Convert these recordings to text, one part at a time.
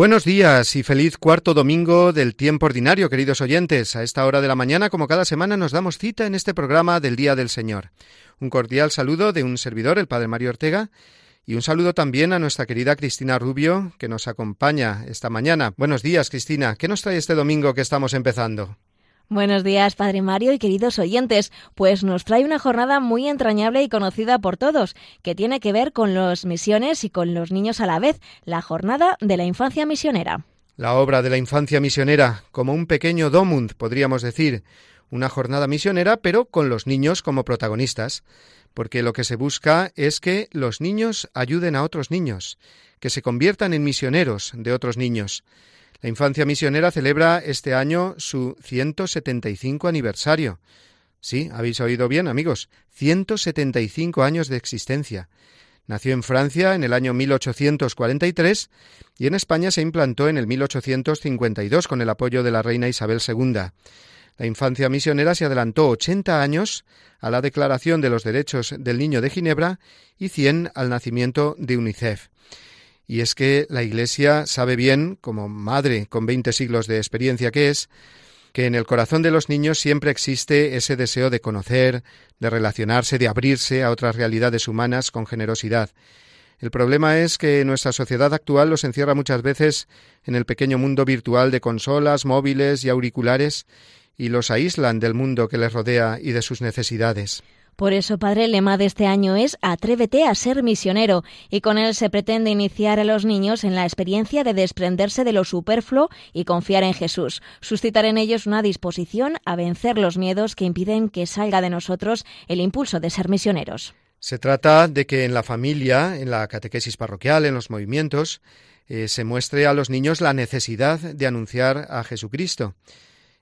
Buenos días y feliz cuarto domingo del tiempo ordinario, queridos oyentes. A esta hora de la mañana, como cada semana, nos damos cita en este programa del Día del Señor. Un cordial saludo de un servidor, el Padre Mario Ortega, y un saludo también a nuestra querida Cristina Rubio, que nos acompaña esta mañana. Buenos días, Cristina. ¿Qué nos trae este domingo que estamos empezando? Buenos días, Padre Mario y queridos oyentes. Pues nos trae una jornada muy entrañable y conocida por todos, que tiene que ver con las misiones y con los niños a la vez, la jornada de la infancia misionera. La obra de la infancia misionera, como un pequeño Domund, podríamos decir, una jornada misionera, pero con los niños como protagonistas, porque lo que se busca es que los niños ayuden a otros niños, que se conviertan en misioneros de otros niños. La infancia misionera celebra este año su 175 aniversario. Sí, habéis oído bien, amigos, 175 años de existencia. Nació en Francia en el año 1843 y en España se implantó en el 1852 con el apoyo de la reina Isabel II. La infancia misionera se adelantó 80 años a la Declaración de los Derechos del Niño de Ginebra y 100 al nacimiento de UNICEF. Y es que la Iglesia sabe bien, como madre con veinte siglos de experiencia que es, que en el corazón de los niños siempre existe ese deseo de conocer, de relacionarse, de abrirse a otras realidades humanas con generosidad. El problema es que nuestra sociedad actual los encierra muchas veces en el pequeño mundo virtual de consolas, móviles y auriculares y los aíslan del mundo que les rodea y de sus necesidades. Por eso, Padre, el lema de este año es Atrévete a ser misionero, y con él se pretende iniciar a los niños en la experiencia de desprenderse de lo superfluo y confiar en Jesús, suscitar en ellos una disposición a vencer los miedos que impiden que salga de nosotros el impulso de ser misioneros. Se trata de que en la familia, en la catequesis parroquial, en los movimientos, eh, se muestre a los niños la necesidad de anunciar a Jesucristo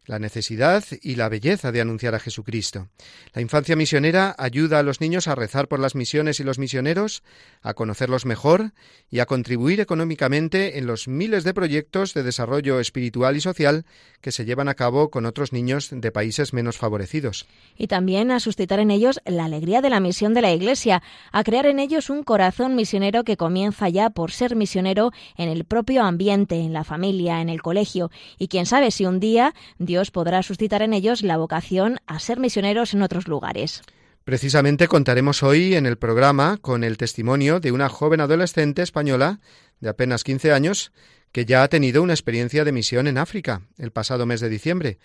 la necesidad y la belleza de anunciar a Jesucristo. La infancia misionera ayuda a los niños a rezar por las misiones y los misioneros, a conocerlos mejor y a contribuir económicamente en los miles de proyectos de desarrollo espiritual y social que se llevan a cabo con otros niños de países menos favorecidos. Y también a suscitar en ellos la alegría de la misión de la Iglesia, a crear en ellos un corazón misionero que comienza ya por ser misionero en el propio ambiente, en la familia, en el colegio, y quién sabe si un día Dios podrá suscitar en ellos la vocación a ser misioneros en otros lugares. Precisamente contaremos hoy en el programa con el testimonio de una joven adolescente española de apenas 15 años que ya ha tenido una experiencia de misión en África el pasado mes de diciembre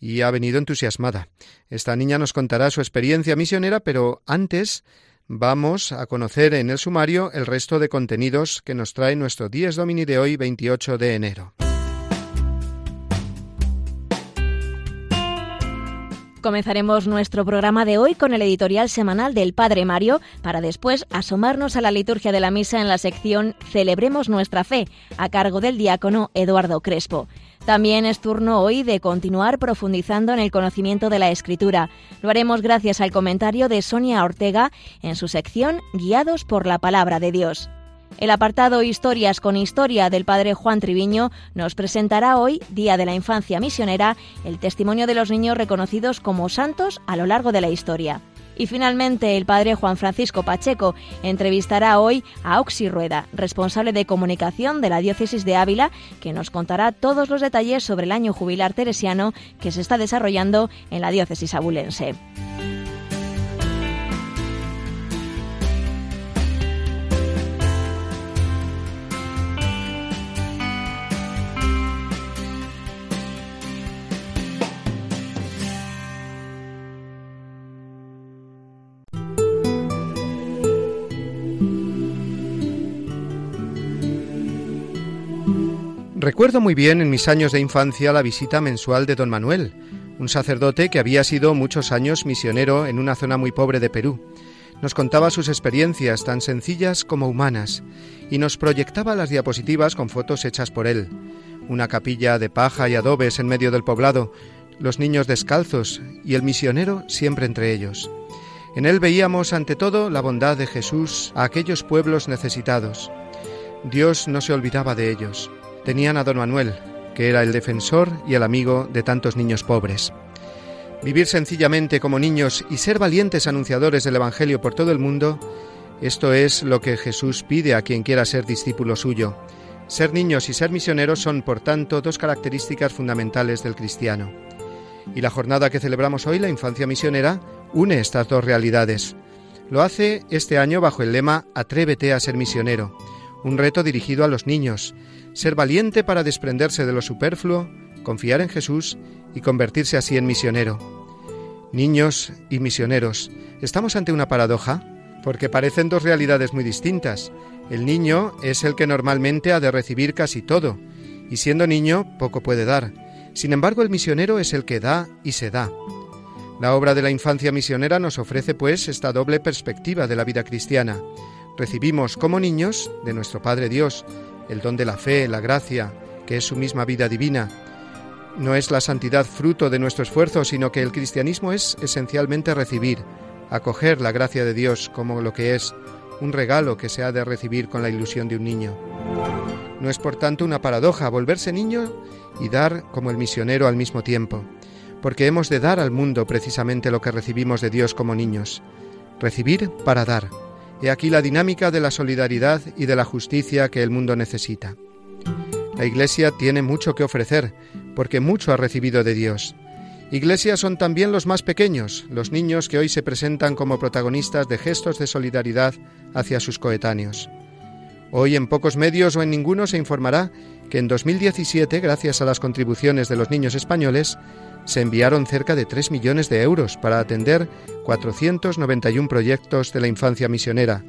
y ha venido entusiasmada. Esta niña nos contará su experiencia misionera, pero antes vamos a conocer en el sumario el resto de contenidos que nos trae nuestro Dies Domini de hoy, 28 de enero. Comenzaremos nuestro programa de hoy con el editorial semanal del Padre Mario para después asomarnos a la liturgia de la misa en la sección Celebremos nuestra fe, a cargo del diácono Eduardo Crespo. También es turno hoy de continuar profundizando en el conocimiento de la Escritura. Lo haremos gracias al comentario de Sonia Ortega en su sección Guiados por la Palabra de Dios. El apartado Historias con Historia del padre Juan Triviño nos presentará hoy, Día de la Infancia Misionera, el testimonio de los niños reconocidos como santos a lo largo de la historia. Y finalmente, el padre Juan Francisco Pacheco entrevistará hoy a Oxy Rueda, responsable de comunicación de la diócesis de Ávila, que nos contará todos los detalles sobre el año jubilar teresiano que se está desarrollando en la diócesis abulense. Recuerdo muy bien en mis años de infancia la visita mensual de don Manuel, un sacerdote que había sido muchos años misionero en una zona muy pobre de Perú. Nos contaba sus experiencias tan sencillas como humanas y nos proyectaba las diapositivas con fotos hechas por él. Una capilla de paja y adobes en medio del poblado, los niños descalzos y el misionero siempre entre ellos. En él veíamos ante todo la bondad de Jesús a aquellos pueblos necesitados. Dios no se olvidaba de ellos. Tenían a don Manuel, que era el defensor y el amigo de tantos niños pobres. Vivir sencillamente como niños y ser valientes anunciadores del Evangelio por todo el mundo, esto es lo que Jesús pide a quien quiera ser discípulo suyo. Ser niños y ser misioneros son, por tanto, dos características fundamentales del cristiano. Y la jornada que celebramos hoy, la infancia misionera, une estas dos realidades. Lo hace este año bajo el lema Atrévete a ser misionero, un reto dirigido a los niños, ser valiente para desprenderse de lo superfluo, confiar en Jesús y convertirse así en misionero. Niños y misioneros, ¿estamos ante una paradoja? Porque parecen dos realidades muy distintas. El niño es el que normalmente ha de recibir casi todo, y siendo niño poco puede dar. Sin embargo, el misionero es el que da y se da. La obra de la infancia misionera nos ofrece, pues, esta doble perspectiva de la vida cristiana. Recibimos como niños de nuestro Padre Dios el don de la fe, la gracia, que es su misma vida divina. No es la santidad fruto de nuestro esfuerzo, sino que el cristianismo es esencialmente recibir, acoger la gracia de Dios como lo que es, un regalo que se ha de recibir con la ilusión de un niño. No es por tanto una paradoja volverse niño y dar como el misionero al mismo tiempo porque hemos de dar al mundo precisamente lo que recibimos de Dios como niños. Recibir para dar. He aquí la dinámica de la solidaridad y de la justicia que el mundo necesita. La Iglesia tiene mucho que ofrecer, porque mucho ha recibido de Dios. Iglesias son también los más pequeños, los niños que hoy se presentan como protagonistas de gestos de solidaridad hacia sus coetáneos. Hoy en pocos medios o en ninguno se informará que en 2017, gracias a las contribuciones de los niños españoles, se enviaron cerca de 3 millones de euros para atender 491 proyectos de la infancia misionera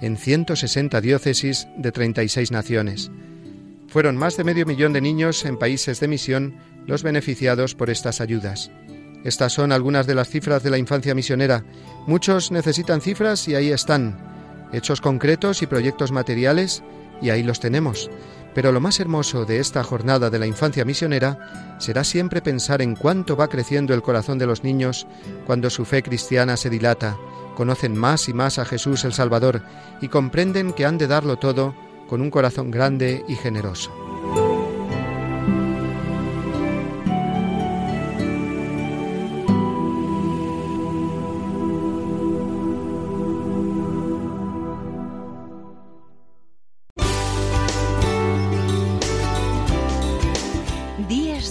en 160 diócesis de 36 naciones. Fueron más de medio millón de niños en países de misión los beneficiados por estas ayudas. Estas son algunas de las cifras de la infancia misionera. Muchos necesitan cifras y ahí están. Hechos concretos y proyectos materiales y ahí los tenemos. Pero lo más hermoso de esta jornada de la infancia misionera será siempre pensar en cuánto va creciendo el corazón de los niños cuando su fe cristiana se dilata, conocen más y más a Jesús el Salvador y comprenden que han de darlo todo con un corazón grande y generoso.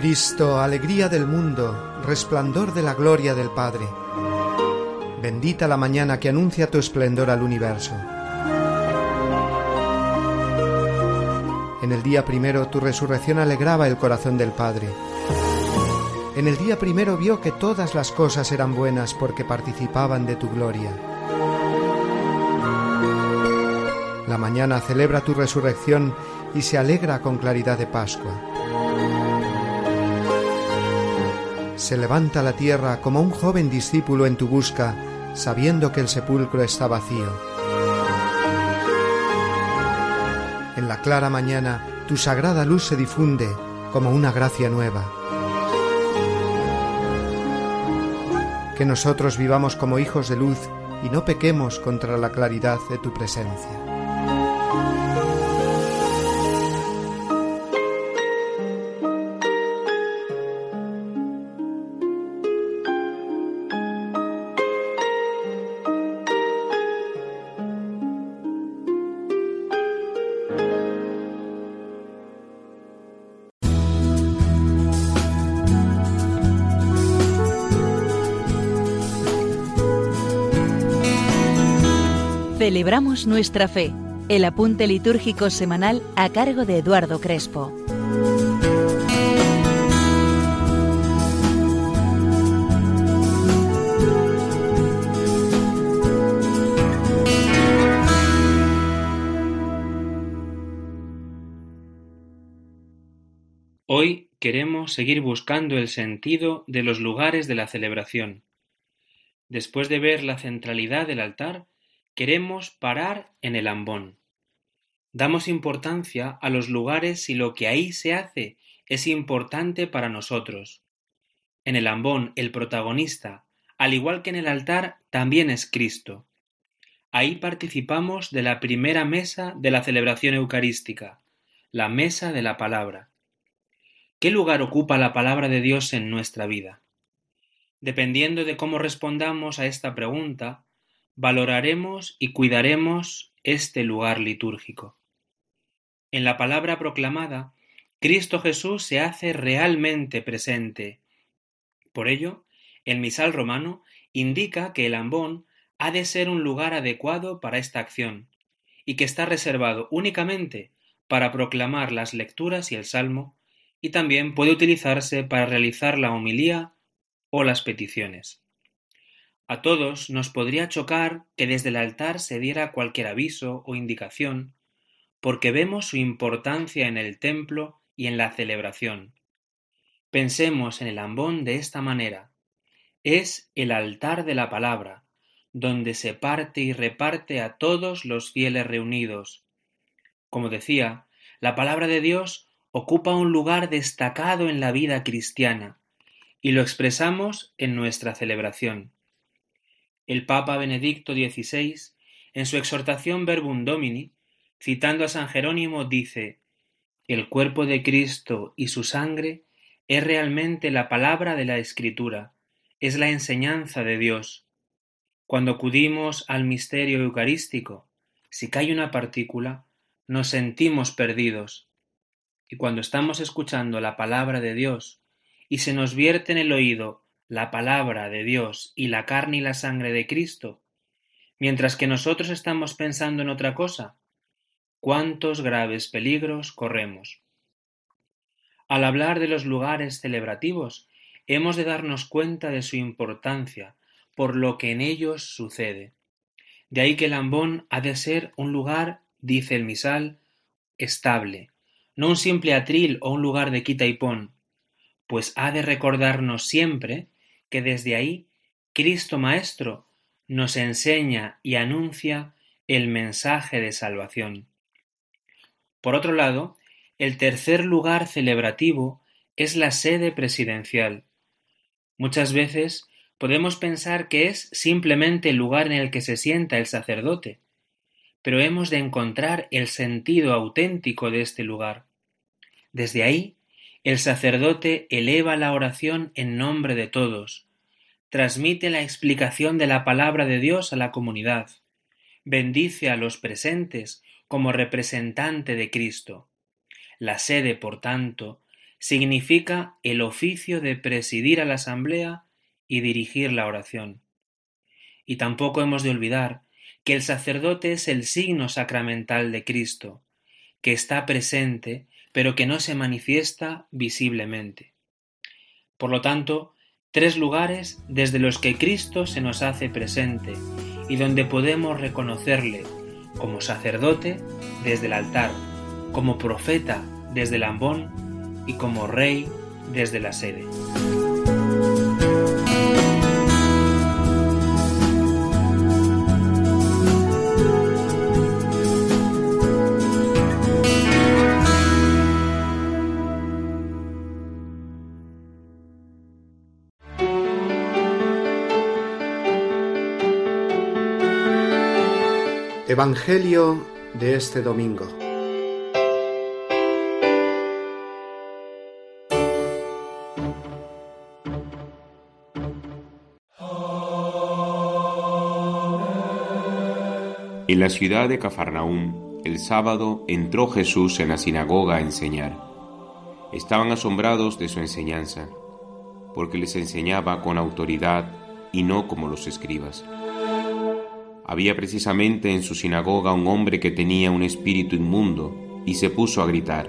Cristo, alegría del mundo, resplandor de la gloria del Padre. Bendita la mañana que anuncia tu esplendor al universo. En el día primero tu resurrección alegraba el corazón del Padre. En el día primero vio que todas las cosas eran buenas porque participaban de tu gloria. La mañana celebra tu resurrección y se alegra con claridad de Pascua. Se levanta la tierra como un joven discípulo en tu busca, sabiendo que el sepulcro está vacío. En la clara mañana tu sagrada luz se difunde como una gracia nueva. Que nosotros vivamos como hijos de luz y no pequemos contra la claridad de tu presencia. Celebramos nuestra fe, el apunte litúrgico semanal a cargo de Eduardo Crespo. Hoy queremos seguir buscando el sentido de los lugares de la celebración. Después de ver la centralidad del altar, queremos parar en el ambón. Damos importancia a los lugares si lo que ahí se hace es importante para nosotros. En el ambón, el protagonista, al igual que en el altar, también es Cristo. Ahí participamos de la primera mesa de la celebración eucarística, la mesa de la palabra. ¿Qué lugar ocupa la palabra de Dios en nuestra vida? Dependiendo de cómo respondamos a esta pregunta, valoraremos y cuidaremos este lugar litúrgico. En la palabra proclamada, Cristo Jesús se hace realmente presente. Por ello, el misal romano indica que el ambón ha de ser un lugar adecuado para esta acción, y que está reservado únicamente para proclamar las lecturas y el salmo, y también puede utilizarse para realizar la homilía o las peticiones. A todos nos podría chocar que desde el altar se diera cualquier aviso o indicación, porque vemos su importancia en el templo y en la celebración. Pensemos en el ambón de esta manera. Es el altar de la palabra, donde se parte y reparte a todos los fieles reunidos. Como decía, la palabra de Dios ocupa un lugar destacado en la vida cristiana, y lo expresamos en nuestra celebración. El Papa Benedicto XVI, en su exhortación Verbum Domini, citando a San Jerónimo, dice El cuerpo de Cristo y su sangre es realmente la palabra de la Escritura, es la enseñanza de Dios. Cuando acudimos al misterio eucarístico, si cae una partícula, nos sentimos perdidos. Y cuando estamos escuchando la palabra de Dios y se nos vierte en el oído la palabra de Dios y la carne y la sangre de Cristo, mientras que nosotros estamos pensando en otra cosa, cuántos graves peligros corremos. Al hablar de los lugares celebrativos, hemos de darnos cuenta de su importancia por lo que en ellos sucede. De ahí que el ambón ha de ser un lugar, dice el misal, estable, no un simple atril o un lugar de quita y pon, pues ha de recordarnos siempre que desde ahí Cristo Maestro nos enseña y anuncia el mensaje de salvación. Por otro lado, el tercer lugar celebrativo es la sede presidencial. Muchas veces podemos pensar que es simplemente el lugar en el que se sienta el sacerdote, pero hemos de encontrar el sentido auténtico de este lugar. Desde ahí el sacerdote eleva la oración en nombre de todos, transmite la explicación de la palabra de Dios a la comunidad, bendice a los presentes como representante de Cristo. La sede, por tanto, significa el oficio de presidir a la asamblea y dirigir la oración. Y tampoco hemos de olvidar que el sacerdote es el signo sacramental de Cristo, que está presente pero que no se manifiesta visiblemente. Por lo tanto, tres lugares desde los que Cristo se nos hace presente y donde podemos reconocerle como sacerdote desde el altar, como profeta desde el ambón y como rey desde la sede. Evangelio de este domingo. En la ciudad de Cafarnaúm, el sábado entró Jesús en la sinagoga a enseñar. Estaban asombrados de su enseñanza, porque les enseñaba con autoridad y no como los escribas Había precisamente en su sinagoga un hombre que tenía un espíritu inmundo y se puso a gritar,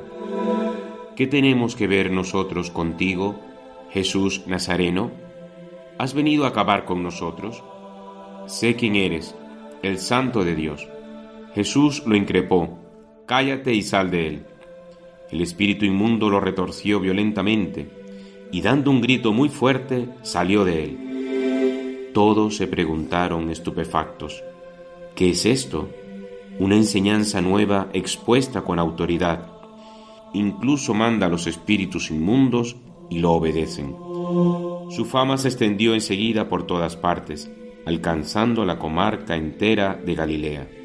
¿Qué tenemos que ver nosotros contigo, Jesús Nazareno? ¿Has venido a acabar con nosotros? Sé quién eres, el santo de Dios. Jesús lo increpó, cállate y sal de él. El espíritu inmundo lo retorció violentamente y dando un grito muy fuerte salió de él. Todos se preguntaron estupefactos, ¿qué es esto? Una enseñanza nueva expuesta con autoridad. Incluso manda a los espíritus inmundos y lo obedecen. Su fama se extendió enseguida por todas partes, alcanzando la comarca entera de Galilea.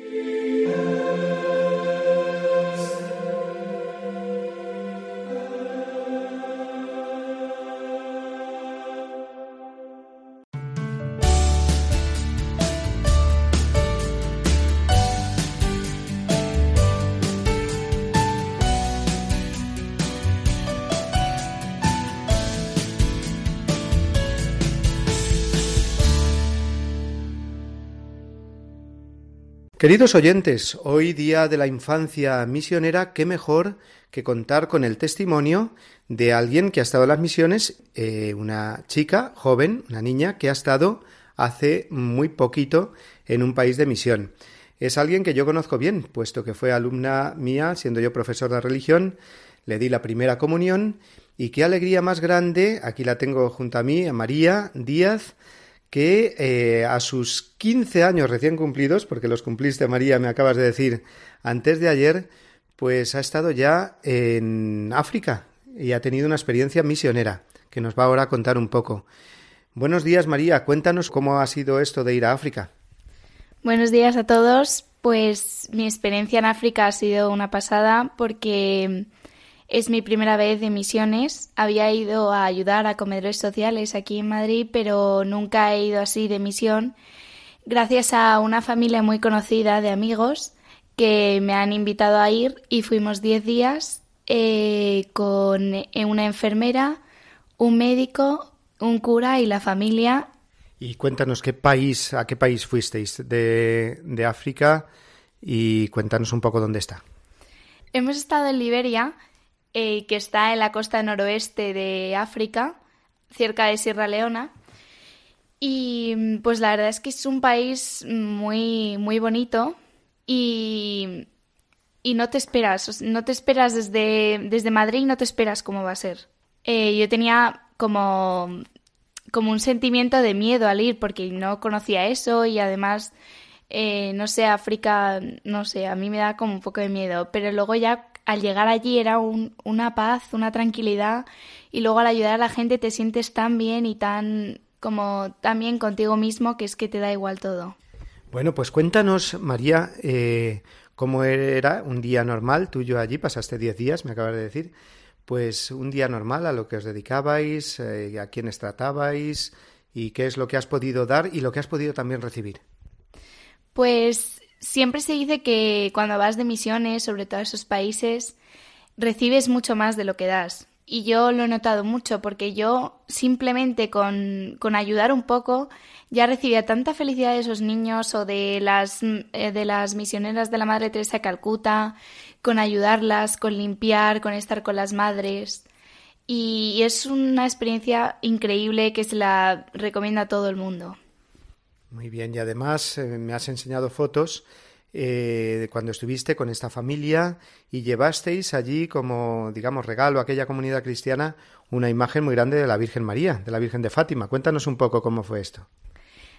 Queridos oyentes, hoy día de la infancia misionera, qué mejor que contar con el testimonio de alguien que ha estado en las misiones, eh, una chica joven, una niña que ha estado hace muy poquito en un país de misión. Es alguien que yo conozco bien, puesto que fue alumna mía, siendo yo profesor de religión, le di la primera comunión y qué alegría más grande, aquí la tengo junto a mí, a María Díaz, que eh, a sus 15 años recién cumplidos, porque los cumpliste, María, me acabas de decir antes de ayer, pues ha estado ya en África y ha tenido una experiencia misionera, que nos va ahora a contar un poco. Buenos días, María. Cuéntanos cómo ha sido esto de ir a África. Buenos días a todos. Pues mi experiencia en África ha sido una pasada porque es mi primera vez de misiones. Había ido a ayudar a comedores sociales aquí en Madrid, pero nunca he ido así de misión. Gracias a una familia muy conocida de amigos que me han invitado a ir y fuimos 10 días eh, con una enfermera, un médico, un cura y la familia. Y cuéntanos qué país, a qué país fuisteis de, de África y cuéntanos un poco dónde está. Hemos estado en Liberia eh, que está en la costa noroeste de África, cerca de Sierra Leona. Y pues la verdad es que es un país muy, muy bonito y, y no te esperas, no te esperas desde, desde Madrid, no te esperas cómo va a ser. Eh, yo tenía como, como un sentimiento de miedo al ir porque no conocía eso y además, eh, no sé, África, no sé, a mí me da como un poco de miedo, pero luego ya al llegar allí era una paz, una tranquilidad y luego al ayudar a la gente te sientes tan bien y tan como tan bien contigo mismo que es que te da igual todo. Bueno, pues cuéntanos, María, eh, cómo era un día normal tuyo allí, pasaste 10 días, me acabas de decir, pues un día normal a lo que os dedicabais, eh, a quiénes tratabais y qué es lo que has podido dar y lo que has podido también recibir. Pues siempre se dice que cuando vas de misiones, sobre todo a esos países, recibes mucho más de lo que das. Y yo lo he notado mucho porque yo simplemente con, con ayudar un poco ya recibía tanta felicidad de esos niños o de las, eh, de las misioneras de la Madre Teresa de Calcuta, con ayudarlas, con limpiar, con estar con las madres. Y es una experiencia increíble que se la recomienda a todo el mundo. Muy bien, y además eh, me has enseñado fotos eh, de cuando estuviste con esta familia y llevasteis allí como, digamos, regalo a aquella comunidad cristiana una imagen muy grande de la Virgen María, de la Virgen de Fátima. Cuéntanos un poco cómo fue esto.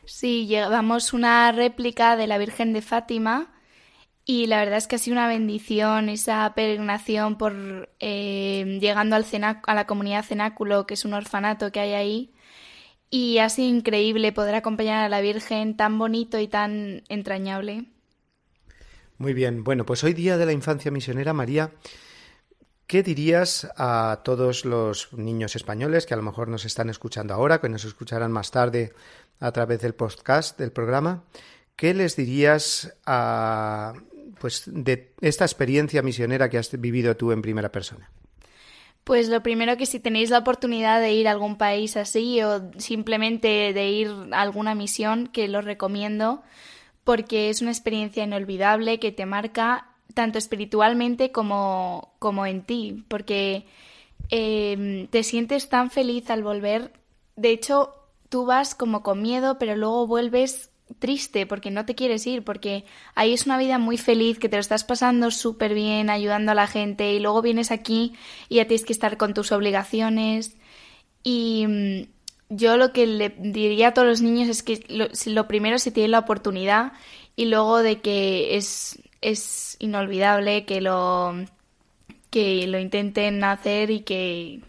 Sí, llevamos una réplica de la Virgen de Fátima y la verdad es que ha sido una bendición esa peregrinación por eh, llegando al a la comunidad cenáculo, que es un orfanato que hay ahí y ha sido increíble poder acompañar a la Virgen tan bonito y tan entrañable. Muy bien, bueno, pues hoy día de la infancia misionera, María, ¿qué dirías a todos los niños españoles que a lo mejor nos están escuchando ahora, que nos escucharán más tarde a través del podcast del programa? ¿Qué les dirías a, pues, de esta experiencia misionera que has vivido tú en primera persona? Pues lo primero que si tenéis la oportunidad de ir a algún país así o simplemente de ir a alguna misión, que lo recomiendo, porque es una experiencia inolvidable que te marca tanto espiritualmente como, como en ti, porque em, te sientes tan feliz al volver. De hecho, tú vas como con miedo, pero luego vuelves triste porque no te quieres ir, porque ahí es una vida muy feliz, que te lo estás pasando súper bien, ayudando a la gente, y luego vienes aquí y ya tienes que estar con tus obligaciones. Y mm, yo lo que le diría a todos los niños es que lo, lo primero si tienen la oportunidad y luego de que es, es inolvidable que lo, que lo intenten hacer y que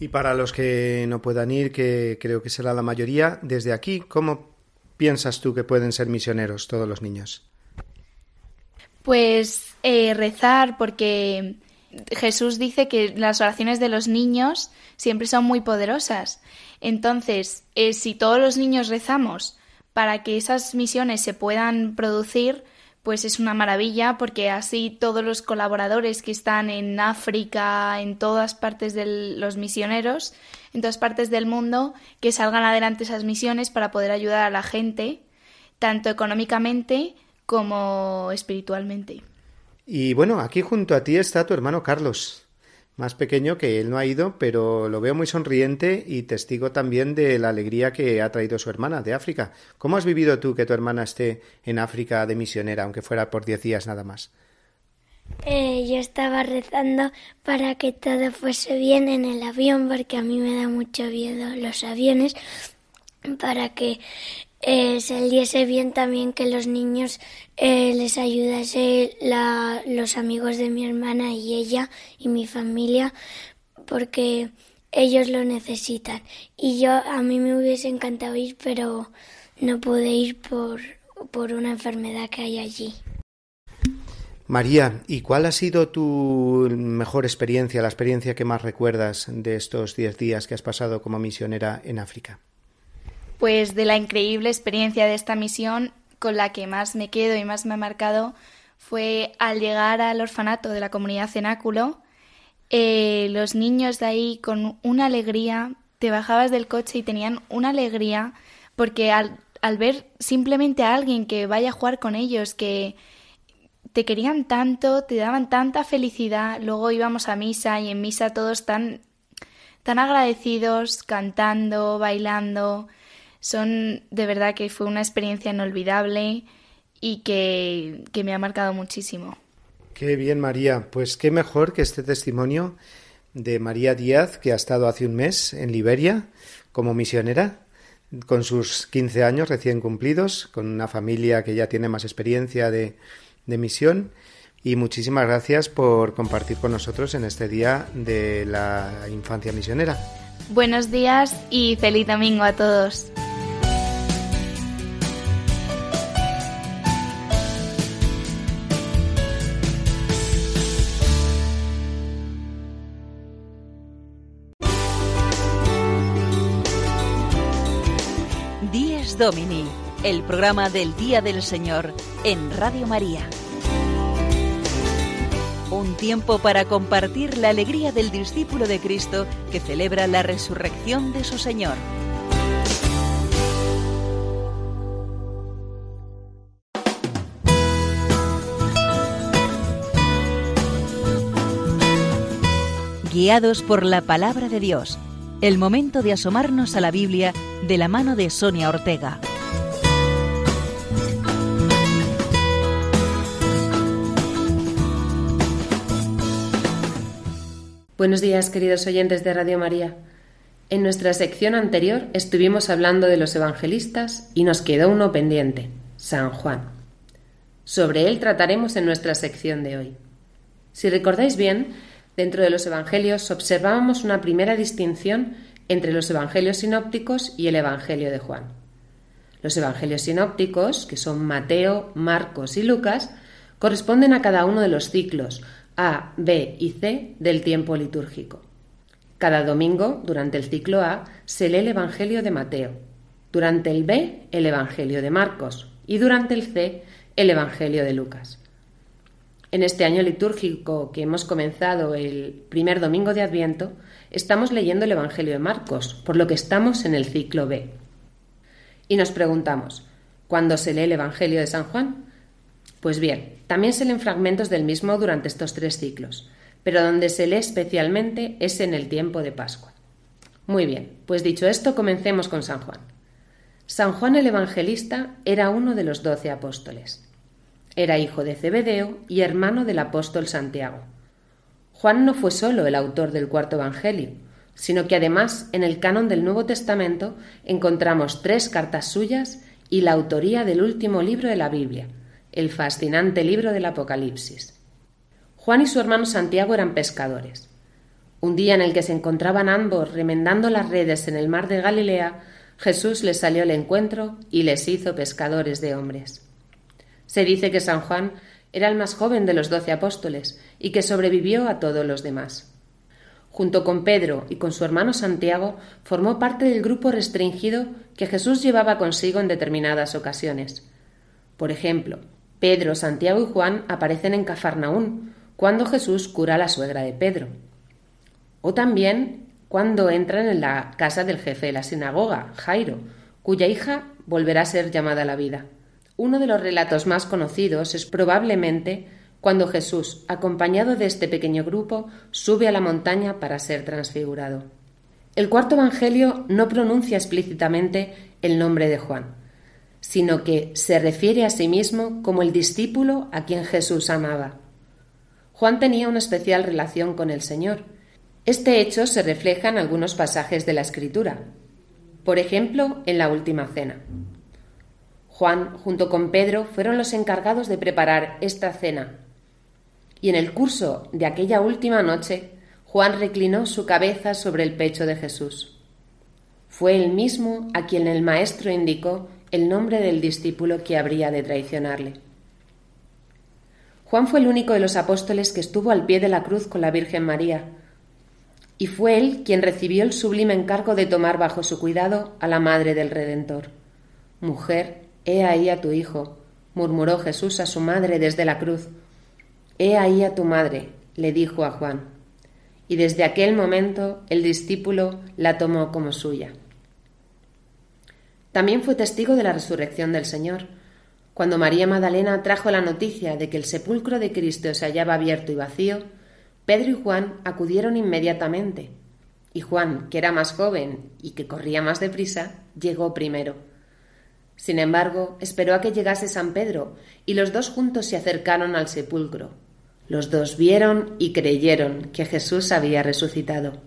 y para los que no puedan ir, que creo que será la mayoría, desde aquí, ¿cómo piensas tú que pueden ser misioneros todos los niños? Pues eh, rezar, porque Jesús dice que las oraciones de los niños siempre son muy poderosas. Entonces, eh, si todos los niños rezamos para que esas misiones se puedan producir, pues es una maravilla porque así todos los colaboradores que están en África, en todas partes de los misioneros, en todas partes del mundo, que salgan adelante esas misiones para poder ayudar a la gente, tanto económicamente como espiritualmente. Y bueno, aquí junto a ti está tu hermano Carlos más pequeño que él no ha ido, pero lo veo muy sonriente y testigo también de la alegría que ha traído su hermana de África. ¿Cómo has vivido tú que tu hermana esté en África de misionera, aunque fuera por diez días nada más? Eh, yo estaba rezando para que todo fuese bien en el avión, porque a mí me da mucho miedo los aviones, para que eh, se diese bien también que los niños eh, les ayudase los amigos de mi hermana y ella y mi familia porque ellos lo necesitan. Y yo a mí me hubiese encantado ir, pero no pude ir por, por una enfermedad que hay allí. María, ¿y cuál ha sido tu mejor experiencia, la experiencia que más recuerdas de estos diez días que has pasado como misionera en África? Pues de la increíble experiencia de esta misión con la que más me quedo y más me ha marcado fue al llegar al orfanato de la comunidad Cenáculo, eh, los niños de ahí con una alegría, te bajabas del coche y tenían una alegría porque al, al ver simplemente a alguien que vaya a jugar con ellos, que te querían tanto, te daban tanta felicidad, luego íbamos a misa y en misa todos tan, tan agradecidos, cantando, bailando, son de verdad que fue una experiencia inolvidable y que, me ha marcado muchísimo. Qué bien, María. Pues qué mejor que este testimonio de María Díaz, que ha estado hace un mes en Liberia como misionera, con sus 15 años recién cumplidos, con una familia que ya tiene más experiencia de, de misión. Y muchísimas gracias por compartir con nosotros en este día de la infancia misionera. Buenos días y feliz domingo a todos. 10 Domini, el programa del Día del Señor en Radio María. Un tiempo para compartir la alegría del discípulo de Cristo que celebra la resurrección de su Señor. Guiados por la palabra de Dios el momento de asomarnos a la Biblia de la mano de Sonia Ortega. Buenos días, queridos oyentes de Radio María. En nuestra sección anterior estuvimos hablando de los evangelistas y nos quedó uno pendiente, San Juan. Sobre él trataremos en nuestra sección de hoy. Si recordáis bien, Dentro de los Evangelios observábamos una primera distinción entre los Evangelios sinópticos y el Evangelio de Juan. Los Evangelios sinópticos, que son Mateo, Marcos y Lucas, corresponden a cada uno de los ciclos A, B y C del tiempo litúrgico. Cada domingo, durante el ciclo A, se lee el Evangelio de Mateo, durante el B, el Evangelio de Marcos y durante el C, el Evangelio de Lucas. En este año litúrgico que hemos comenzado el primer domingo de Adviento, estamos leyendo el Evangelio de Marcos, por lo que estamos en el ciclo B. Y nos preguntamos, cuando se lee el Evangelio de San Juan? Pues bien, también se leen fragmentos del mismo durante estos tres ciclos, pero donde se lee especialmente es en el tiempo de Pascua. Muy bien, pues dicho esto, comencemos con San Juan. San Juan el Evangelista era uno de los doce apóstoles. Era hijo de Zebedeo y hermano del apóstol Santiago. Juan no fue solo el autor del cuarto Evangelio, sino que además en el canon del Nuevo Testamento encontramos tres cartas suyas y la autoría del último libro de la Biblia, el fascinante libro del Apocalipsis. Juan y su hermano Santiago eran pescadores. Un día en el que se encontraban ambos remendando las redes en el mar de Galilea, Jesús les salió al encuentro y les hizo pescadores de hombres. Se dice que San Juan era el más joven de los doce apóstoles y que sobrevivió a todos los demás. Junto con Pedro y con su hermano Santiago, formó parte del grupo restringido que Jesús llevaba consigo en determinadas ocasiones. Por ejemplo, Pedro, Santiago y Juan aparecen en Cafarnaún, cuando Jesús cura a la suegra de Pedro. O también cuando entran en la casa del jefe de la sinagoga, Jairo, cuya hija volverá a ser llamada a la vida. Uno de los relatos más conocidos es probablemente cuando Jesús, acompañado de este pequeño grupo, sube a la montaña para ser transfigurado. El cuarto Evangelio no pronuncia explícitamente el nombre de Juan, sino que se refiere a sí mismo como el discípulo a quien Jesús amaba. Juan tenía una especial relación con el Señor. Este hecho se refleja en algunos pasajes de la Escritura. Por ejemplo, en la Última Cena. Juan, junto con Pedro, fueron los encargados de preparar esta cena. Y en el curso de aquella última noche, Juan reclinó su cabeza sobre el pecho de Jesús. Fue él mismo a quien el Maestro indicó el nombre del discípulo que habría de traicionarle. Juan fue el único de los apóstoles que estuvo al pie de la cruz con la Virgen María, y fue él quien recibió el sublime encargo de tomar bajo su cuidado a la Madre del Redentor. Mujer, he ahí a tu Hijo, murmuró Jesús a su madre desde la cruz. He ahí a tu madre, le dijo a Juan y desde aquel momento el discípulo la tomó como suya. También fue testigo de la resurrección del Señor. Cuando María Magdalena trajo la noticia de que el sepulcro de Cristo se hallaba abierto y vacío, Pedro y Juan acudieron inmediatamente, y Juan, que era más joven y que corría más deprisa, llegó primero. Sin embargo, esperó a que llegase San Pedro, y los dos juntos se acercaron al sepulcro, los dos vieron y creyeron que Jesús había resucitado.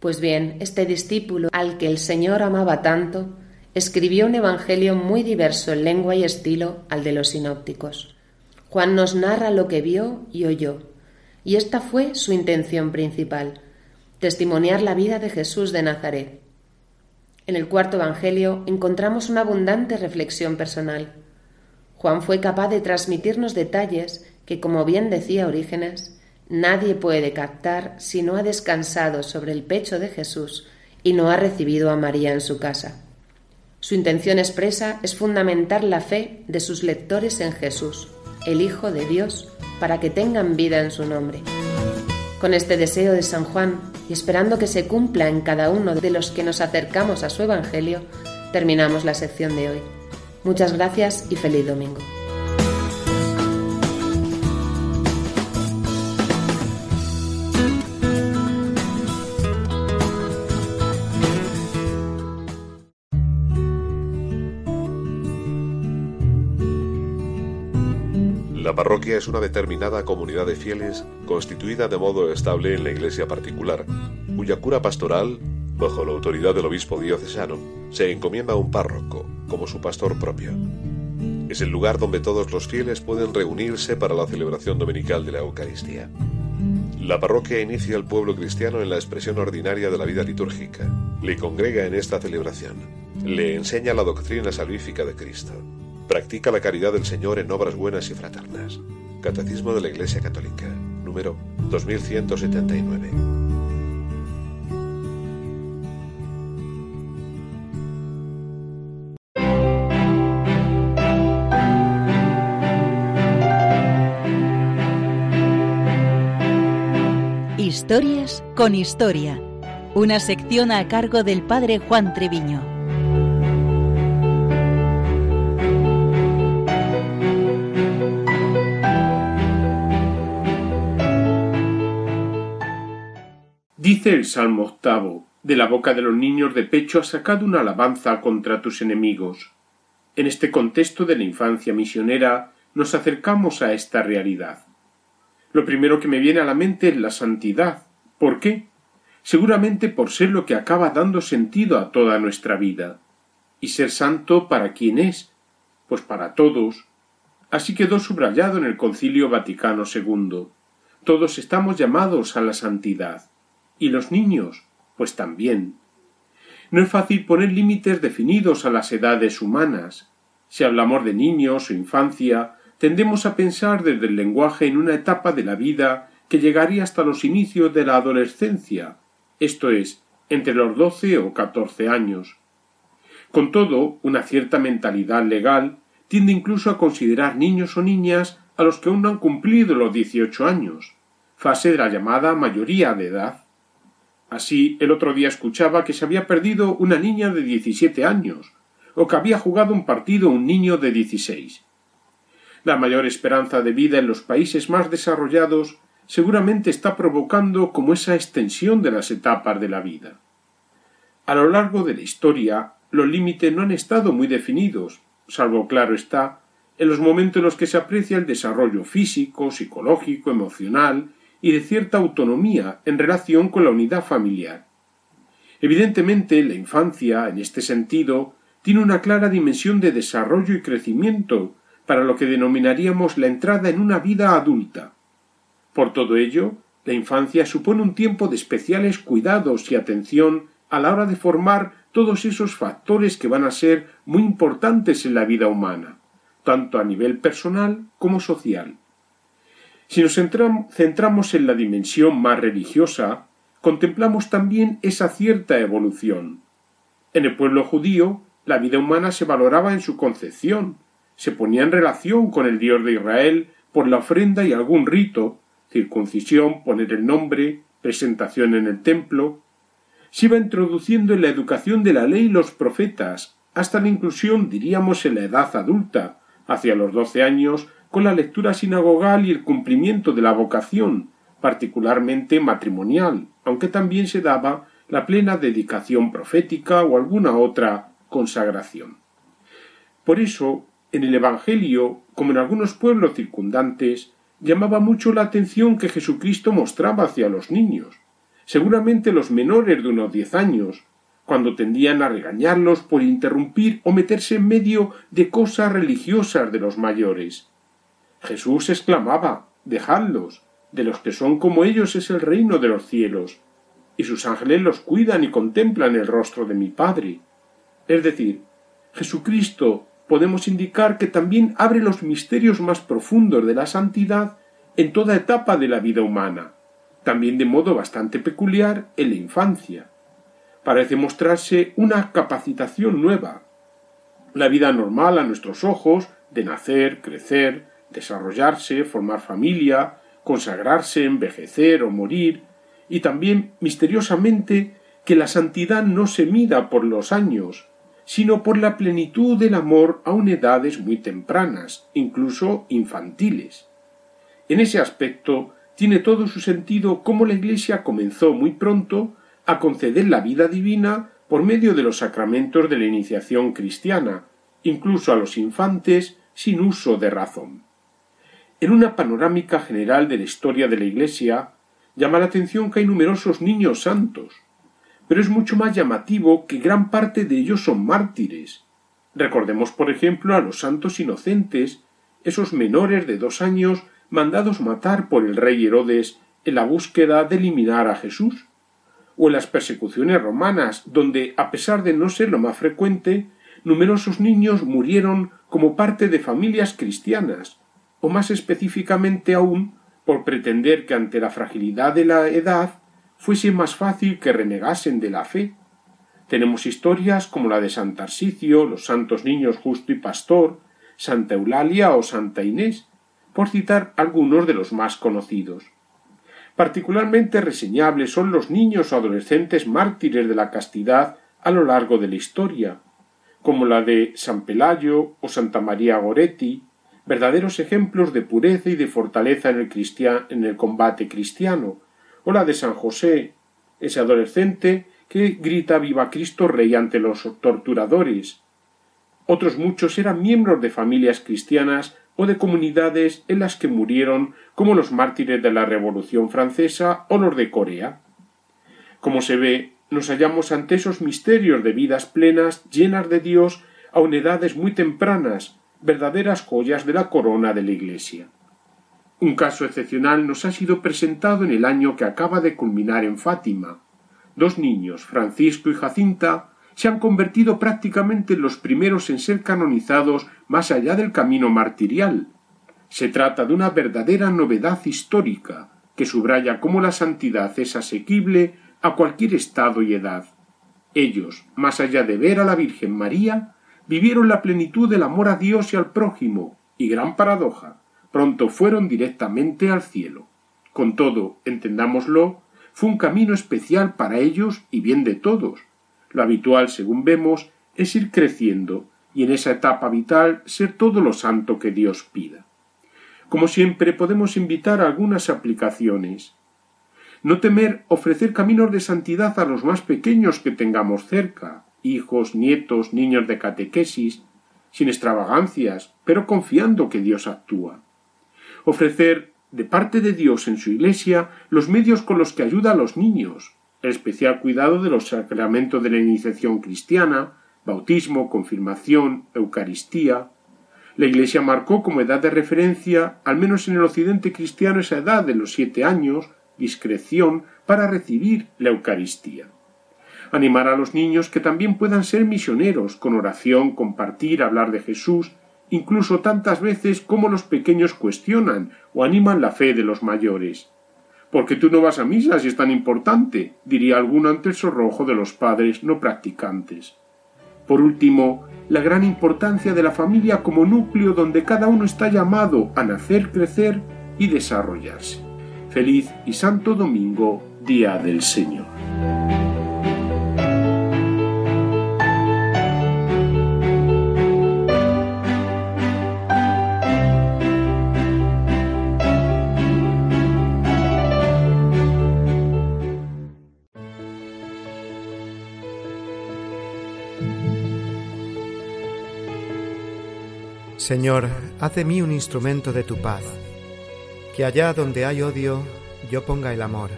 Pues bien, este discípulo, al que el Señor amaba tanto, escribió un evangelio muy diverso en lengua y estilo al de los sinópticos. Juan nos narra lo que vio y oyó, y esta fue su intención principal, testimoniar la vida de Jesús de Nazaret. En el cuarto Evangelio encontramos una abundante reflexión personal. Juan fue capaz de transmitirnos detalles que, como bien decía Orígenes, nadie puede captar si no ha descansado sobre el pecho de Jesús y no ha recibido a María en su casa. Su intención expresa es fundamentar la fe de sus lectores en Jesús, el Hijo de Dios, para que tengan vida en su nombre. Con este deseo de San Juan y esperando que se cumpla en cada uno de los que nos acercamos a su Evangelio, terminamos la sección de hoy. Muchas gracias y feliz domingo. Parroquia es una determinada comunidad de fieles constituida de modo estable en la iglesia particular, cuya cura pastoral, bajo la autoridad del obispo diocesano, se encomienda a un párroco como su pastor propio. Es el lugar donde todos los fieles pueden reunirse para la celebración dominical de la Eucaristía. La parroquia inicia al pueblo cristiano en la expresión ordinaria de la vida litúrgica, le congrega en esta celebración, le enseña la doctrina salvífica de Cristo, Practica la caridad del Señor en obras buenas y fraternas. Catecismo de la Iglesia Católica, número 2179. Historias con historia. Una sección a cargo del padre Juan Treviño. Dice el Salmo octavo, de la boca de los niños de pecho has sacado una alabanza contra tus enemigos. En este contexto de la infancia misionera nos acercamos a esta realidad. Lo primero que me viene a la mente es la santidad. ¿Por qué? Seguramente por ser lo que acaba dando sentido a toda nuestra vida. ¿Y ser santo para quién es? Pues para todos. Así quedó subrayado en el Concilio Vaticano II. Todos estamos llamados a la santidad. ¿Y los niños? Pues también. No es fácil poner límites definidos a las edades humanas. Si hablamos de niños o infancia, tendemos a pensar desde el lenguaje en una etapa de la vida que llegaría hasta los inicios de la adolescencia, esto es, entre los doce o catorce años. Con todo, una cierta mentalidad legal tiende incluso a considerar niños o niñas a los que aún no han cumplido los dieciocho años, fase de la llamada mayoría de edad. Así, el otro día escuchaba que se había perdido una niña de diecisiete años, o que había jugado un partido un niño de dieciséis. La mayor esperanza de vida en los países más desarrollados seguramente está provocando como esa extensión de las etapas de la vida. A lo largo de la historia, los límites no han estado muy definidos, salvo claro está, en los momentos en los que se aprecia el desarrollo físico, psicológico, emocional y de cierta autonomía en relación con la unidad familiar. Evidentemente, la infancia, en este sentido, tiene una clara dimensión de desarrollo y crecimiento para lo que denominaríamos la entrada en una vida adulta. Por todo ello, la infancia supone un tiempo de especiales cuidados y atención a la hora de formar todos esos factores que van a ser muy importantes en la vida humana, tanto a nivel personal como social. Si nos centramos en la dimensión más religiosa, contemplamos también esa cierta evolución. En el pueblo judío, la vida humana se valoraba en su concepción, se ponía en relación con el Dios de Israel por la ofrenda y algún rito, circuncisión, poner el nombre, presentación en el templo, se iba introduciendo en la educación de la ley los profetas, hasta la inclusión, diríamos, en la edad adulta, hacia los doce años, con la lectura sinagogal y el cumplimiento de la vocación, particularmente matrimonial, aunque también se daba la plena dedicación profética o alguna otra consagración. Por eso, en el Evangelio, como en algunos pueblos circundantes, llamaba mucho la atención que Jesucristo mostraba hacia los niños, seguramente los menores de unos diez años, cuando tendían a regañarlos por interrumpir o meterse en medio de cosas religiosas de los mayores, Jesús exclamaba Dejadlos, de los que son como ellos es el reino de los cielos, y sus ángeles los cuidan y contemplan el rostro de mi Padre. Es decir, Jesucristo podemos indicar que también abre los misterios más profundos de la santidad en toda etapa de la vida humana, también de modo bastante peculiar en la infancia. Parece mostrarse una capacitación nueva. La vida normal a nuestros ojos, de nacer, crecer, desarrollarse, formar familia, consagrarse, envejecer o morir, y también misteriosamente que la santidad no se mida por los años, sino por la plenitud del amor aun edades muy tempranas, incluso infantiles. En ese aspecto tiene todo su sentido cómo la Iglesia comenzó muy pronto a conceder la vida divina por medio de los sacramentos de la iniciación cristiana, incluso a los infantes sin uso de razón. En una panorámica general de la historia de la Iglesia, llama la atención que hay numerosos niños santos, pero es mucho más llamativo que gran parte de ellos son mártires. Recordemos, por ejemplo, a los santos inocentes, esos menores de dos años mandados matar por el rey Herodes en la búsqueda de eliminar a Jesús, o en las persecuciones romanas, donde, a pesar de no ser lo más frecuente, numerosos niños murieron como parte de familias cristianas, o más específicamente aún por pretender que ante la fragilidad de la edad fuese más fácil que renegasen de la fe. Tenemos historias como la de San Tarsicio, los santos niños justo y pastor, Santa Eulalia o Santa Inés, por citar algunos de los más conocidos. Particularmente reseñables son los niños o adolescentes mártires de la castidad a lo largo de la historia, como la de San Pelayo o Santa María Goretti, verdaderos ejemplos de pureza y de fortaleza en el, en el combate cristiano, o la de San José, ese adolescente que grita viva Cristo Rey ante los torturadores. Otros muchos eran miembros de familias cristianas o de comunidades en las que murieron como los mártires de la Revolución francesa o los de Corea. Como se ve, nos hallamos ante esos misterios de vidas plenas llenas de Dios a edades muy tempranas, verdaderas joyas de la corona de la Iglesia. Un caso excepcional nos ha sido presentado en el año que acaba de culminar en Fátima. Dos niños, Francisco y Jacinta, se han convertido prácticamente en los primeros en ser canonizados más allá del camino martirial. Se trata de una verdadera novedad histórica, que subraya cómo la santidad es asequible a cualquier estado y edad. Ellos, más allá de ver a la Virgen María, vivieron la plenitud del amor a Dios y al prójimo, y gran paradoja, pronto fueron directamente al cielo. Con todo, entendámoslo, fue un camino especial para ellos y bien de todos. Lo habitual, según vemos, es ir creciendo y en esa etapa vital ser todo lo santo que Dios pida. Como siempre, podemos invitar a algunas aplicaciones. No temer ofrecer caminos de santidad a los más pequeños que tengamos cerca, hijos, nietos, niños de catequesis, sin extravagancias, pero confiando que Dios actúa. Ofrecer de parte de Dios en su Iglesia los medios con los que ayuda a los niños, el especial cuidado de los sacramentos de la iniciación cristiana, bautismo, confirmación, Eucaristía. La Iglesia marcó como edad de referencia, al menos en el occidente cristiano, esa edad de los siete años, discreción para recibir la Eucaristía. Animar a los niños que también puedan ser misioneros, con oración, compartir, hablar de Jesús, incluso tantas veces como los pequeños cuestionan o animan la fe de los mayores. ¿Por qué tú no vas a misa si es tan importante? diría alguno ante el sorrojo de los padres no practicantes. Por último, la gran importancia de la familia como núcleo donde cada uno está llamado a nacer, crecer y desarrollarse. Feliz y Santo Domingo, Día del Señor. Señor, haz de mí un instrumento de tu paz que allá donde hay odio, yo ponga el amor.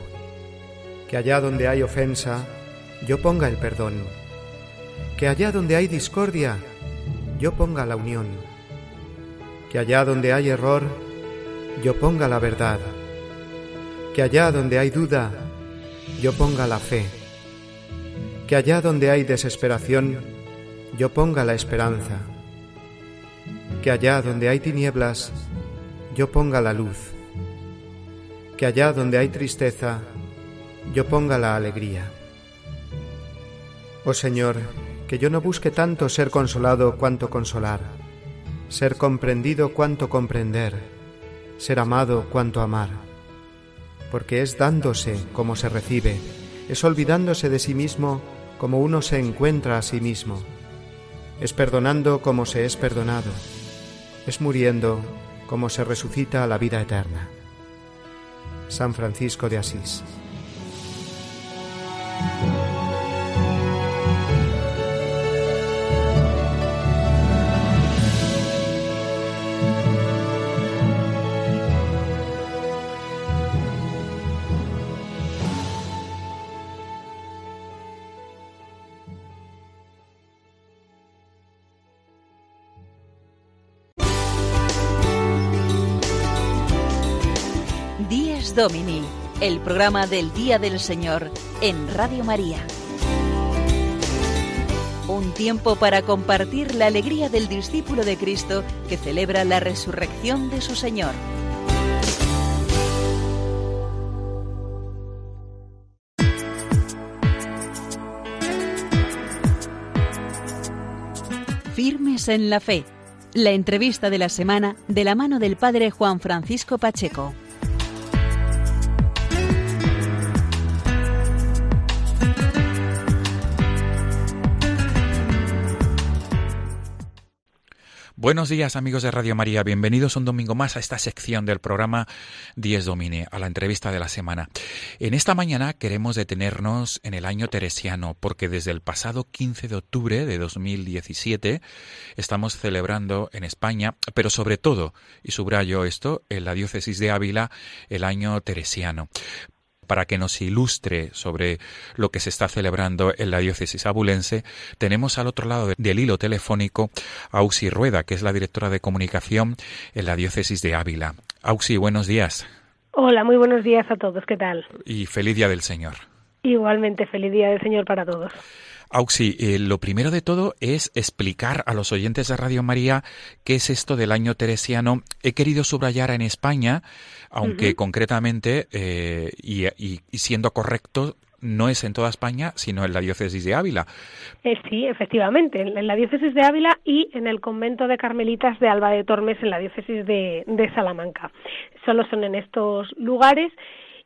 Que allá donde hay ofensa, yo ponga el perdón. Que allá donde hay discordia, yo ponga la unión. Que allá donde hay error, yo ponga la verdad. Que allá donde hay duda, yo ponga la fe. Que allá donde hay desesperación, yo ponga la esperanza. Que allá donde hay tinieblas, yo ponga la luz. Que allá donde hay tristeza, yo ponga la alegría. Oh Señor, que yo no busque tanto ser consolado cuanto consolar, ser comprendido cuanto comprender, ser amado cuanto amar, porque es dándose como se recibe, es olvidándose de sí mismo como uno se encuentra a sí mismo, es perdonando como se es perdonado, es muriendo como se resucita a la vida eterna. San Francisco de Asís. Programa del Día del Señor en Radio María. Un tiempo para compartir la alegría del discípulo de Cristo que celebra la resurrección de su Señor. Firmes en la fe. La entrevista de la semana de la mano del Padre Juan Francisco Pacheco. Buenos días amigos de Radio María, bienvenidos un domingo más a esta sección del programa 10 Domine, a la entrevista de la semana. En esta mañana queremos detenernos en el año teresiano, porque desde el pasado 15 de octubre de 2017 estamos celebrando en España, pero sobre todo, y subrayo esto, en la diócesis de Ávila, el año teresiano para que nos ilustre sobre lo que se está celebrando en la diócesis abulense, tenemos al otro lado del hilo telefónico a Auxi Rueda, que es la directora de comunicación en la diócesis de Ávila. Auxi, buenos días. Hola, muy buenos días a todos. ¿Qué tal? Y feliz día del Señor. Igualmente, feliz día del Señor para todos. Auxi, eh, lo primero de todo es explicar a los oyentes de Radio María qué es esto del año teresiano. He querido subrayar en España, aunque concretamente, eh, y, siendo correcto, no es en toda España, sino en la diócesis de Ávila. Eh, sí, efectivamente, en, la diócesis de Ávila y en el convento de Carmelitas de Alba de Tormes, en la diócesis de, de Salamanca. Solo son en estos lugares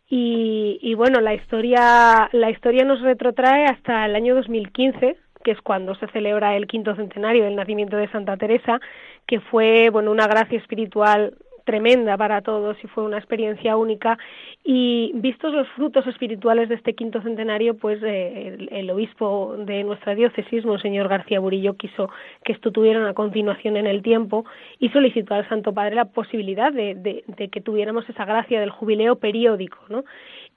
y, bueno, la historia, la historia nos retrotrae hasta el año 2015, que es cuando se celebra el quinto centenario del nacimiento de Santa Teresa, que fue bueno una gracia espiritual tremenda para todos y fue una experiencia única y vistos los frutos espirituales de este quinto centenario, pues eh, el, obispo de nuestra diócesis, Monseñor García Burillo, quiso que esto tuviera una continuación en el tiempo y solicitó al Santo Padre la posibilidad de, de que tuviéramos esa gracia del jubileo periódico, ¿no?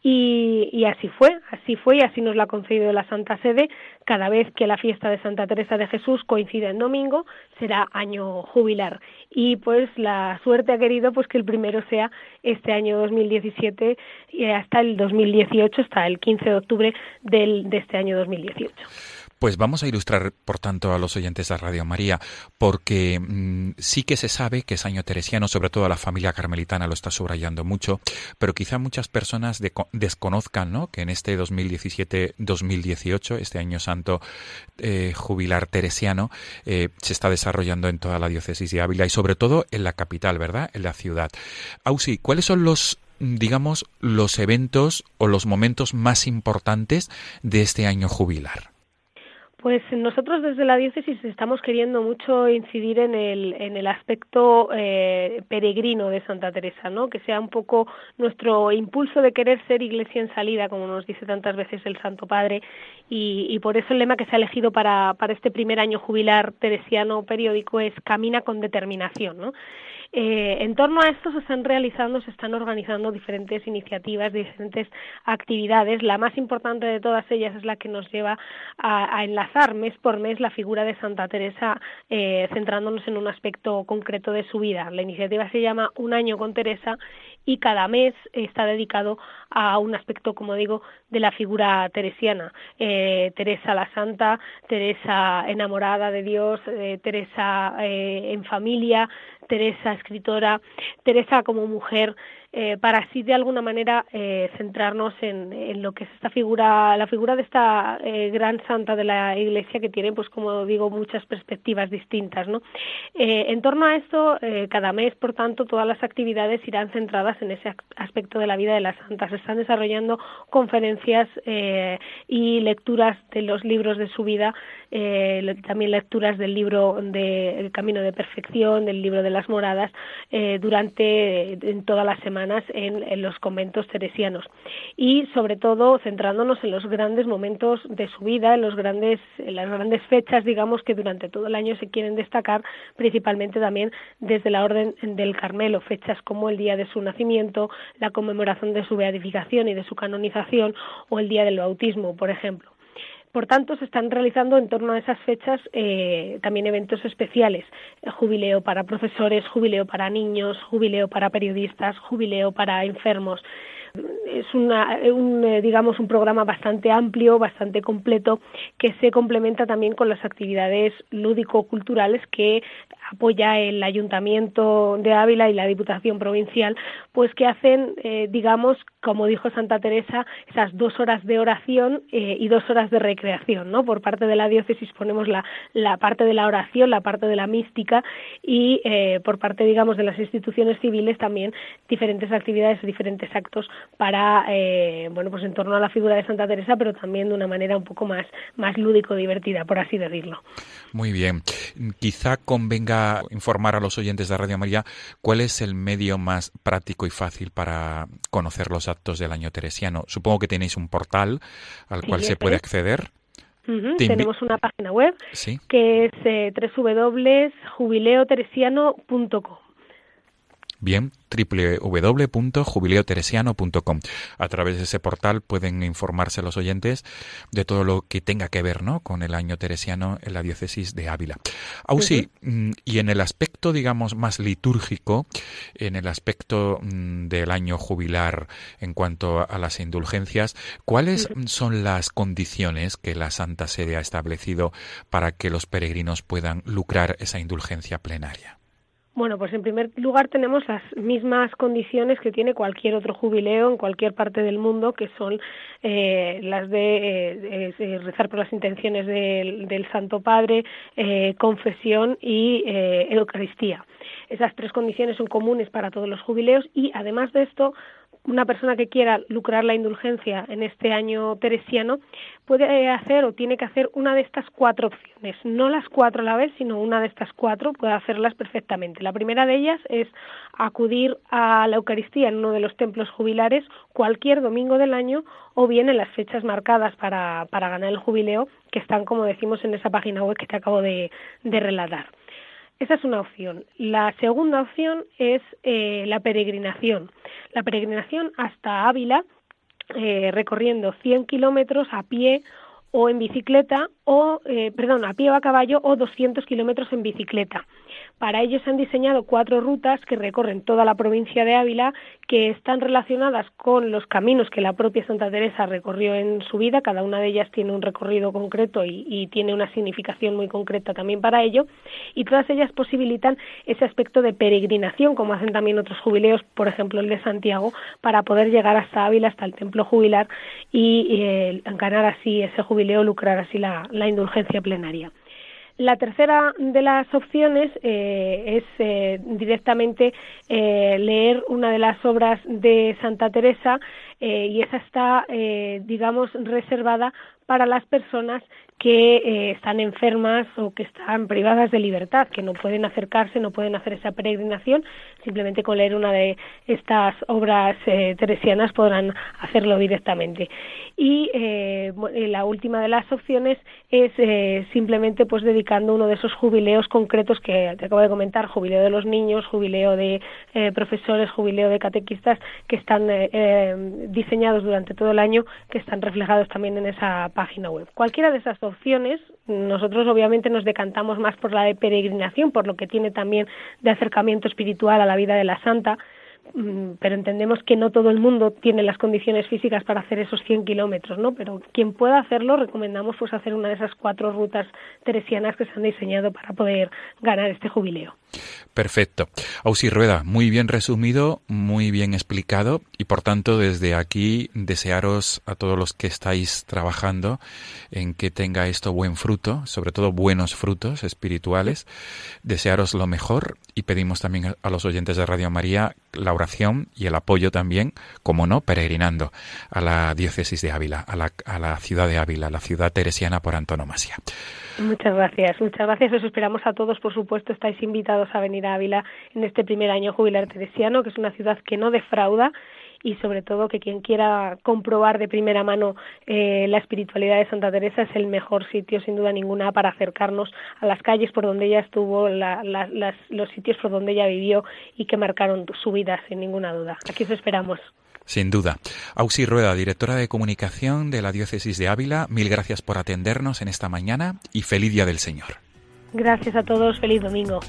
Y, así fue, así fue y así nos lo ha concedido la Santa Sede. Cada vez que la fiesta de Santa Teresa de Jesús coincide en domingo, será año jubilar. Y pues la suerte ha querido pues que el primero sea este año 2017 y hasta el 2018, hasta el 15 de octubre del, de este año 2018. Pues vamos a ilustrar, por tanto, a los oyentes de Radio María, porque mm, sí que se sabe que es año teresiano, sobre todo la familia carmelitana lo está subrayando mucho, pero quizá muchas personas desconozcan ¿no? que en este 2017-2018, este año santo eh, jubilar teresiano, eh, se está desarrollando en toda la diócesis de Ávila y sobre todo en la capital, ¿verdad? En la ciudad. Ausi, ¿cuáles son los digamos, los eventos o los momentos más importantes de este año jubilar? Pues nosotros desde la diócesis estamos queriendo mucho incidir en el, en el aspecto eh, peregrino de Santa Teresa, ¿no? Que sea un poco nuestro impulso de querer ser iglesia en salida, como nos dice tantas veces el Santo Padre, y, y por eso el lema que se ha elegido para, para este primer año jubilar teresiano periódico es Camina con determinación, ¿no? Eh, en torno a esto se están realizando, se están organizando diferentes iniciativas, diferentes actividades. La más importante de todas ellas es la que nos lleva a, enlazar mes por mes la figura de Santa Teresa, eh, centrándonos en un aspecto concreto de su vida. La iniciativa se llama Un año con Teresa y cada mes está dedicado a un aspecto, como digo, de la figura teresiana. Eh, Teresa la Santa, Teresa enamorada de Dios, Teresa en familia, Teresa, escritora, Teresa como mujer, eh, para así de alguna manera eh, centrarnos en, lo que es esta figura, la figura de esta eh, gran santa de la Iglesia que tiene, pues como digo, muchas perspectivas distintas, ¿no? en torno a esto, cada mes, por tanto, todas las actividades irán centradas en ese aspecto de la vida de la santa. Se están desarrollando conferencias y lecturas de los libros de su vida, también lecturas del libro de El Camino de Perfección, del libro de las Moradas, durante en toda la semana en, los conventos teresianos y sobre todo centrándonos en los grandes momentos de su vida, en los grandes, en las grandes fechas, digamos, que durante todo el año se quieren destacar, principalmente también desde la Orden del Carmelo, fechas como el día de su nacimiento, la conmemoración de su beatificación y de su canonización o el día del bautismo, por ejemplo. Por tanto, se están realizando en torno a esas fechas eh, también eventos especiales, jubileo para profesores, jubileo para niños, jubileo para periodistas, jubileo para enfermos. Es una, un, eh, digamos, un programa bastante amplio, bastante completo, que se complementa también con las actividades lúdico-culturales que apoya el Ayuntamiento de Ávila y la Diputación Provincial, pues que hacen, eh, digamos, como dijo Santa Teresa, esas dos horas de oración eh, y dos horas de recreación, ¿no? Por parte de la diócesis ponemos la, parte de la oración, la parte de la mística y eh, por parte, digamos, de las instituciones civiles también diferentes actividades, diferentes actos para, bueno, pues en torno a la figura de Santa Teresa, pero también de una manera un poco más, más lúdico, divertida, por así decirlo. Muy bien. Quizá convenga informar a los oyentes de Radio María cuál es el medio más práctico y fácil para conocer los actos del año teresiano. Supongo que tenéis un portal al cual se puede acceder. Tenemos una página web que es eh, www.jubileoteresiano.com. Bien, www.jubileoteresiano.com. A través de ese portal pueden informarse los oyentes de todo lo que tenga que ver ¿no? con el año teresiano en la diócesis de Ávila. Ausi, mm, y en el aspecto, digamos, más litúrgico, en el aspecto mm, del año jubilar en cuanto a las indulgencias, ¿cuáles son las condiciones que la Santa Sede ha establecido para que los peregrinos puedan lucrar esa indulgencia plenaria? Bueno, pues en primer lugar tenemos las mismas condiciones que tiene cualquier otro jubileo en cualquier parte del mundo, que son eh, las de eh, eh, rezar por las intenciones del, del Santo Padre, confesión y Eucaristía. Esas tres condiciones son comunes para todos los jubileos y además de esto una persona que quiera lucrar la indulgencia en este año teresiano puede hacer o tiene que hacer una de estas cuatro opciones, no las cuatro a la vez, sino una de estas cuatro puede hacerlas perfectamente. La primera de ellas es acudir a la Eucaristía en uno de los templos jubilares cualquier domingo del año o bien en las fechas marcadas para, para ganar el jubileo que están, como decimos, en esa página web que te acabo de, de relatar. Esa es una opción. La segunda opción es eh, la peregrinación. La peregrinación hasta Ávila, eh, recorriendo 100 kilómetros a pie o en bicicleta, o, eh, perdón, a pie o a caballo, o 200 kilómetros en bicicleta. Para ello se han diseñado cuatro rutas que recorren toda la provincia de Ávila, que están relacionadas con los caminos que la propia Santa Teresa recorrió en su vida. Cada una de ellas tiene un recorrido concreto y, tiene una significación muy concreta también para ello. Y todas ellas posibilitan ese aspecto de peregrinación, como hacen también otros jubileos, por ejemplo el de Santiago, para poder llegar hasta Ávila, hasta el templo jubilar y, eh, ganar así ese jubileo, lucrar así la indulgencia plenaria. La tercera de las opciones eh, es eh, directamente eh, leer una de las obras de Santa Teresa y esa está, digamos, reservada para las personas que eh, están enfermas o que están privadas de libertad, que no pueden acercarse, no pueden hacer esa peregrinación, simplemente con leer una de estas obras eh, teresianas podrán hacerlo directamente. Y eh, la última de las opciones es simplemente pues dedicando uno de esos jubileos concretos que te acabo de comentar, jubileo de los niños, jubileo de profesores, jubileo de catequistas, que están diseñados durante todo el año, que están reflejados también en esa página web. Cualquiera de esas opciones, nosotros obviamente nos decantamos más por la de peregrinación, por lo que tiene también de acercamiento espiritual a la vida de la santa, pero entendemos que no todo el mundo tiene las condiciones físicas para hacer esos 100 kilómetros, ¿no? Pero quien pueda hacerlo, recomendamos pues hacer una de esas cuatro rutas teresianas que se han diseñado para poder ganar este jubileo. Perfecto. Ausi Rueda, muy bien resumido, muy bien explicado y por tanto desde aquí desearos a todos los que estáis trabajando en que tenga esto buen fruto, sobre todo buenos frutos espirituales, desearos lo mejor y pedimos también a los oyentes de Radio María la oración y el apoyo también, como no, peregrinando a la diócesis de Ávila, a la, a la ciudad de Ávila, la ciudad teresiana por antonomasia. Muchas gracias, muchas gracias. Os esperamos a todos, por supuesto, estáis invitados a venir a Ávila en este primer año jubilar teresiano, que es una ciudad que no defrauda y sobre todo que quien quiera comprobar de primera mano eh, la espiritualidad de Santa Teresa es el mejor sitio sin duda ninguna para acercarnos a las calles por donde ella estuvo, los sitios por donde ella vivió y que marcaron su vida sin ninguna duda. Aquí os esperamos. Sin duda. Auxi Rueda, directora de comunicación de la Diócesis de Ávila, mil gracias por atendernos en esta mañana y feliz Día del Señor. Gracias a todos, feliz domingo.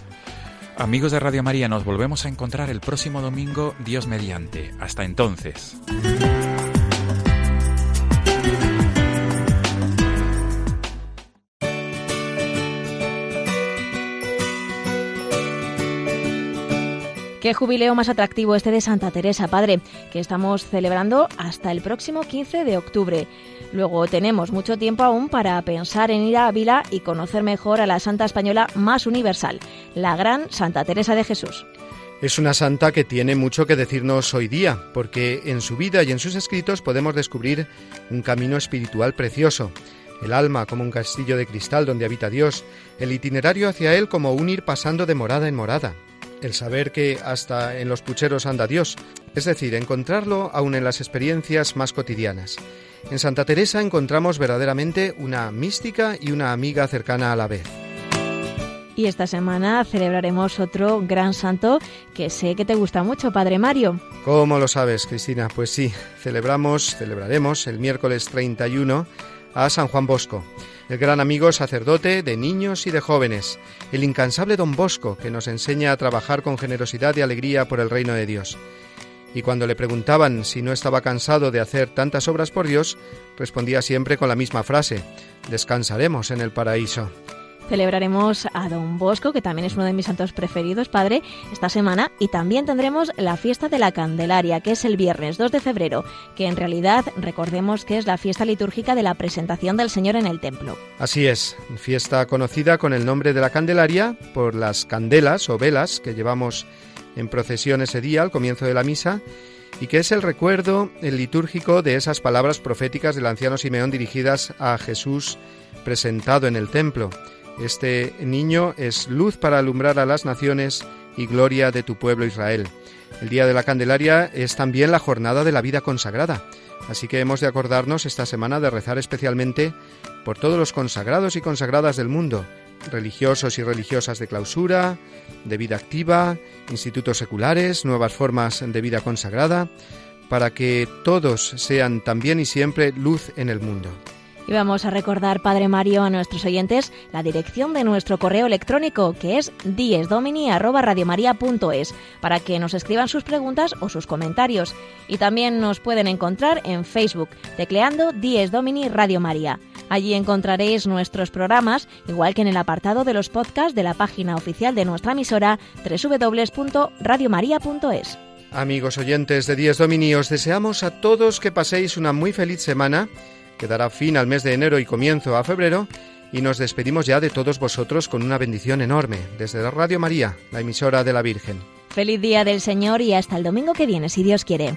Amigos de Radio María, nos volvemos a encontrar el próximo domingo, Dios mediante. Hasta entonces. Qué jubileo más atractivo este de Santa Teresa, Padre, que estamos celebrando hasta el próximo 15 de octubre. Luego tenemos mucho tiempo aún para pensar en ir a Ávila y conocer mejor a la santa española más universal, la gran Santa Teresa de Jesús. Es una santa que tiene mucho que decirnos hoy día, porque en su vida y en sus escritos podemos descubrir un camino espiritual precioso el alma como un castillo de cristal donde habita Dios, el itinerario hacia Él como un ir pasando de morada en morada, el saber que hasta en los pucheros anda Dios, es decir, encontrarlo aún en las experiencias más cotidianas. En Santa Teresa encontramos verdaderamente una mística y una amiga cercana a la vez. Y esta semana celebraremos otro gran santo que sé que te gusta mucho, Padre Mario. ¿Cómo lo sabes, Cristina? Pues sí, celebramos, celebraremos el miércoles 31 a San Juan Bosco, el gran amigo sacerdote de niños y de jóvenes, el incansable don Bosco que nos enseña a trabajar con generosidad y alegría por el reino de Dios. Y cuando le preguntaban si no estaba cansado de hacer tantas obras por Dios, respondía siempre con la misma frase, descansaremos en el paraíso. Celebraremos a Don Bosco, que también es uno de mis santos preferidos, Padre, esta semana. Y también tendremos la fiesta de la Candelaria, que es el viernes 2 de febrero, que en realidad recordemos que es la fiesta litúrgica de la presentación del Señor en el templo. Así es, fiesta conocida con el nombre de la Candelaria por las candelas o velas que llevamos en procesión ese día al comienzo de la misa y que es el recuerdo el litúrgico de esas palabras proféticas del anciano Simeón dirigidas a Jesús presentado en el templo este niño es luz para alumbrar a las naciones y gloria de tu pueblo Israel. El Día de la Candelaria es también la jornada de la vida consagrada, así que hemos de acordarnos esta semana de rezar especialmente por todos los consagrados y consagradas del mundo, religiosos y religiosas de clausura, de vida activa, institutos seculares, nuevas formas de vida consagrada, para que todos sean también y siempre luz en el mundo. Y vamos a recordar, Padre Mario, a nuestros oyentes la dirección de nuestro correo electrónico, que es diesdomini.radiomaria.es, para que nos escriban sus preguntas o sus comentarios. Y también nos pueden encontrar en Facebook, tecleando Dies Domini Radio María. Allí encontraréis nuestros programas, igual que en el apartado de los podcasts de la página oficial de nuestra emisora, www.radiomaria.es. Amigos oyentes de Dies Domini, os deseamos a todos que paséis una muy feliz semana que dará fin al mes de enero y comienzo a febrero, y nos despedimos ya de todos vosotros con una bendición enorme desde la Radio María, la emisora de la Virgen. Feliz día del Señor y hasta el domingo que viene, si Dios quiere.